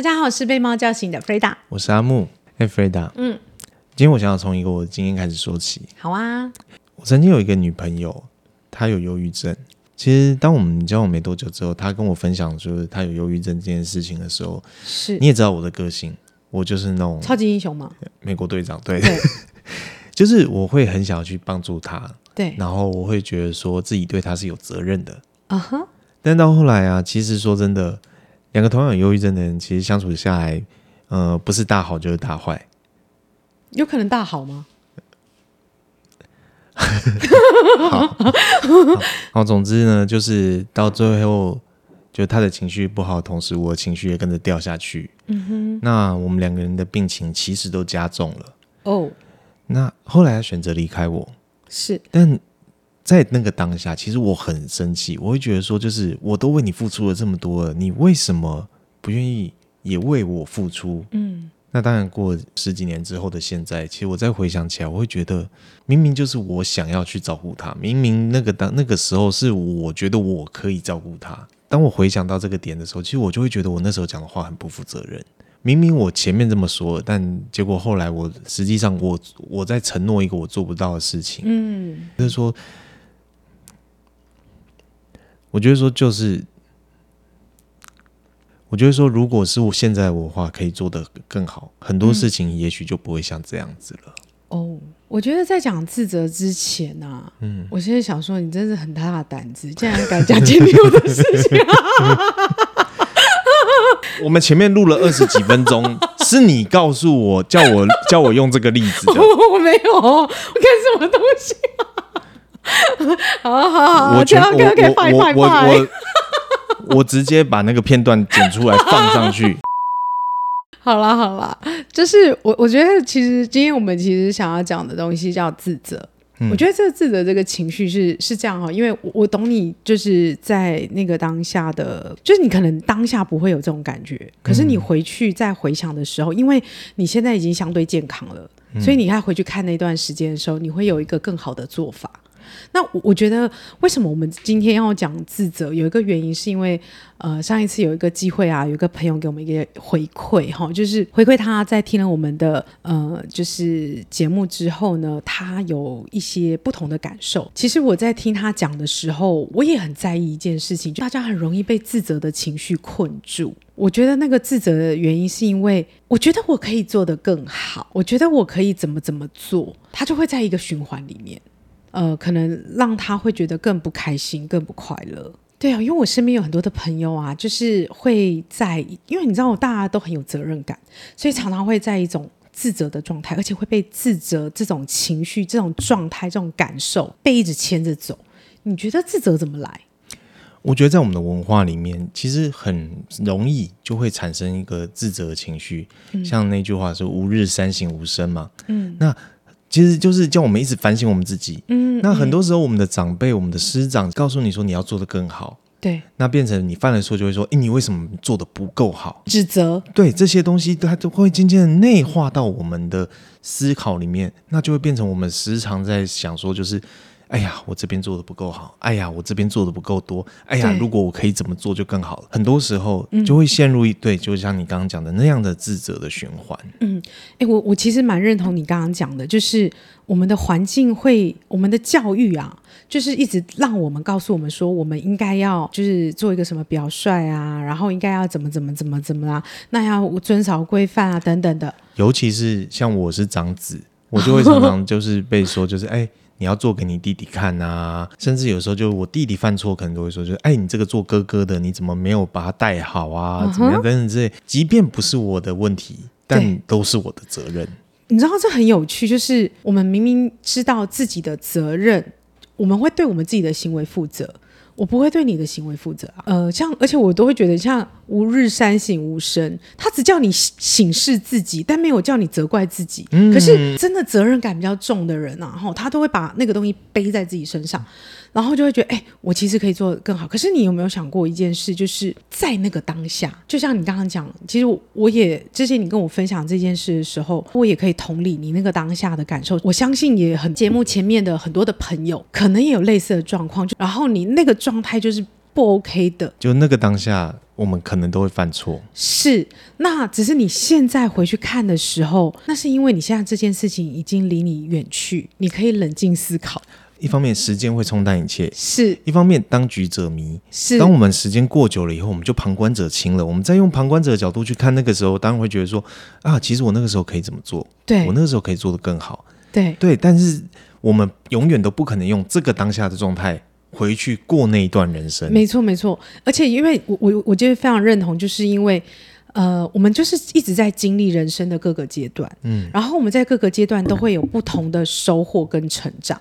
大家好，我是被猫叫醒的 Freda，我是阿木。哎，Freda，嗯，今天我想要从一个我的经验开始说起。好啊，我曾经有一个女朋友，她有忧郁症。其实当我们交往没多久之后，她跟我分享就是她有忧郁症这件事情的时候，是你也知道我的个性，我就是那种超级英雄嘛？美国队长，对，对 就是我会很想要去帮助她，对，然后我会觉得说自己对她是有责任的，啊哈。但到后来啊，其实说真的。两个同样有忧郁症的人，其实相处下来，呃，不是大好就是大坏。有可能大好吗？好，好，好，总之呢，就是到最后，就他的情绪不好同时，我的情绪也跟着掉下去。嗯哼。那我们两个人的病情其实都加重了。哦。那后来他选择离开我。是。但。在那个当下，其实我很生气，我会觉得说，就是我都为你付出了这么多了，你为什么不愿意也为我付出？嗯，那当然，过十几年之后的现在，其实我再回想起来，我会觉得，明明就是我想要去照顾他，明明那个当那个时候是我觉得我可以照顾他。当我回想到这个点的时候，其实我就会觉得我那时候讲的话很不负责任。明明我前面这么说了，但结果后来我实际上我我在承诺一个我做不到的事情。嗯，就是说。我觉得说就是，我觉得说，如果是我现在我的话，可以做得更好，很多事情也许就不会像这样子了。哦，我觉得在讲自责之前呢、啊，嗯，我现在想说，你真是很大的胆子，竟然敢讲前女友的事情。我们前面录了二十几分钟，是你告诉我，叫我叫我用这个例子的，我没有，我看什么东西、啊。好好好，我全我我我我我我直接把那个片段剪出来放上去。好啦好啦，就是我我觉得其实今天我们其实想要讲的东西叫自责。嗯、我觉得这个自责这个情绪是是这样哈，因为我我懂你，就是在那个当下的，就是你可能当下不会有这种感觉，可是你回去再回想的时候，因为你现在已经相对健康了，所以你再回去看那段时间的时候，你会有一个更好的做法。那我我觉得，为什么我们今天要讲自责？有一个原因是因为，呃，上一次有一个机会啊，有一个朋友给我们一个回馈，哈，就是回馈他在听了我们的呃，就是节目之后呢，他有一些不同的感受。其实我在听他讲的时候，我也很在意一件事情，就大家很容易被自责的情绪困住。我觉得那个自责的原因是因为，我觉得我可以做得更好，我觉得我可以怎么怎么做，他就会在一个循环里面。呃，可能让他会觉得更不开心、更不快乐。对啊，因为我身边有很多的朋友啊，就是会在，因为你知道，大家都很有责任感，所以常常会在一种自责的状态，而且会被自责这种情绪、这种状态、这种感受被一直牵着走。你觉得自责怎么来？我觉得在我们的文化里面，其实很容易就会产生一个自责的情绪，嗯、像那句话是“吾日三省吾身”嘛。嗯，那。其实就是叫我们一直反省我们自己。嗯，那很多时候我们的长辈、我们的师长告诉你说你要做的更好。对，那变成你犯了错就会说：“哎，你为什么做的不够好？”指责。对，这些东西它都会渐渐的内化到我们的思考里面，那就会变成我们时常在想说就是。哎呀，我这边做的不够好。哎呀，我这边做的不够多。哎呀，如果我可以怎么做就更好了。很多时候就会陷入一对，就像你刚刚讲的那样的自责的循环。嗯，哎，我我其实蛮认同你刚刚讲的，就是我们的环境会，我们的教育啊，就是一直让我们告诉我们说，我们应该要就是做一个什么表率啊，然后应该要怎么怎么怎么怎么啦，那要遵守规范啊等等的。尤其是像我是长子，我就会常常就是被说，就是哎。你要做给你弟弟看啊，甚至有时候就我弟弟犯错，可能都会说，就是哎，你这个做哥哥的，你怎么没有把他带好啊？怎么样等等之类。即便不是我的问题，但都是我的责任。你知道这很有趣，就是我们明明知道自己的责任，我们会对我们自己的行为负责。我不会对你的行为负责啊，呃，像而且我都会觉得像吾日三省吾身，他只叫你省视自己，但没有叫你责怪自己。嗯，可是真的责任感比较重的人啊，哈，他都会把那个东西背在自己身上。然后就会觉得，哎，我其实可以做得更好。可是你有没有想过一件事，就是在那个当下，就像你刚刚讲，其实我，我也之前你跟我分享这件事的时候，我也可以同理你那个当下的感受。我相信也很节目前面的很多的朋友，可能也有类似的状况。就然后你那个状态就是不 OK 的。就那个当下，我们可能都会犯错。是，那只是你现在回去看的时候，那是因为你现在这件事情已经离你远去，你可以冷静思考。一方面，时间会冲淡一切；是一方面，当局者迷。是，当我们时间过久了以后，我们就旁观者清了。我们再用旁观者的角度去看那个时候，当然会觉得说啊，其实我那个时候可以怎么做？对，我那个时候可以做得更好。对对，但是我们永远都不可能用这个当下的状态回去过那一段人生。没错，没错。而且，因为我我我觉得非常认同，就是因为呃，我们就是一直在经历人生的各个阶段，嗯，然后我们在各个阶段都会有不同的收获跟成长。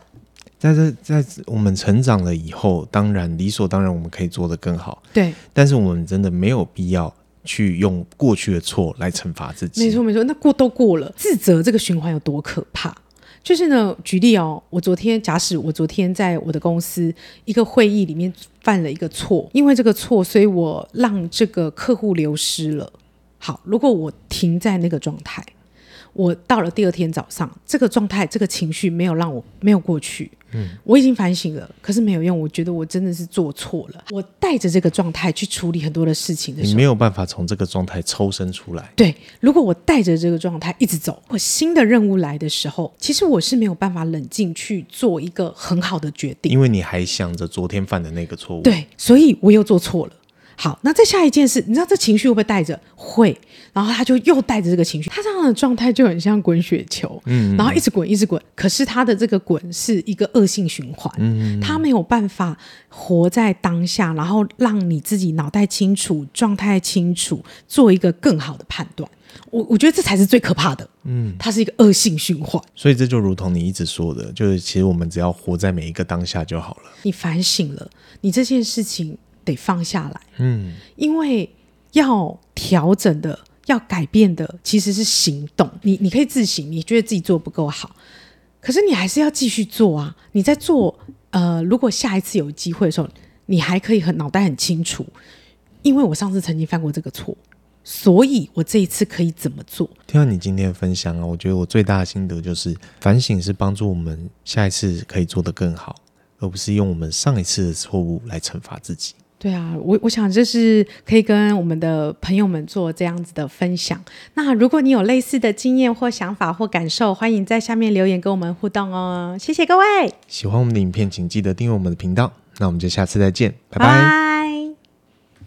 在这，在我们成长了以后，当然理所当然，我们可以做得更好。对，但是我们真的没有必要去用过去的错来惩罚自己。没错，没错，那过都过了，自责这个循环有多可怕？就是呢，举例哦，我昨天假使我昨天在我的公司一个会议里面犯了一个错，因为这个错，所以我让这个客户流失了。好，如果我停在那个状态。我到了第二天早上，这个状态、这个情绪没有让我没有过去。嗯，我已经反省了，可是没有用。我觉得我真的是做错了。我带着这个状态去处理很多的事情的时候，你没有办法从这个状态抽身出来。对，如果我带着这个状态一直走，我新的任务来的时候，其实我是没有办法冷静去做一个很好的决定，因为你还想着昨天犯的那个错误。对，所以我又做错了。好，那再下一件事，你知道这情绪会不会带着？会，然后他就又带着这个情绪，他这样的状态就很像滚雪球，嗯，嗯，然后一直滚，一直滚。可是他的这个滚是一个恶性循环，嗯，嗯，他没有办法活在当下，然后让你自己脑袋清楚、状态清楚，做一个更好的判断。我我觉得这才是最可怕的，嗯，它是一个恶性循环。所以这就如同你一直说的，就是其实我们只要活在每一个当下就好了。你反省了，你这件事情。得放下来，嗯，因为要调整的、要改变的其实是行动。你你可以自省，你觉得自己做不够好，可是你还是要继续做啊。你在做，呃，如果下一次有机会的时候，你还可以很脑袋很清楚，因为我上次曾经犯过这个错，所以我这一次可以怎么做？听到你今天的分享啊，我觉得我最大的心得就是，反省是帮助我们下一次可以做得更好，而不是用我们上一次的错误来惩罚自己。对啊，我我想这是可以跟我们的朋友们做这样子的分享。那如果你有类似的经验或想法或感受，欢迎在下面留言跟我们互动哦。谢谢各位，喜欢我们的影片，请记得订阅我们的频道。那我们就下次再见，拜拜。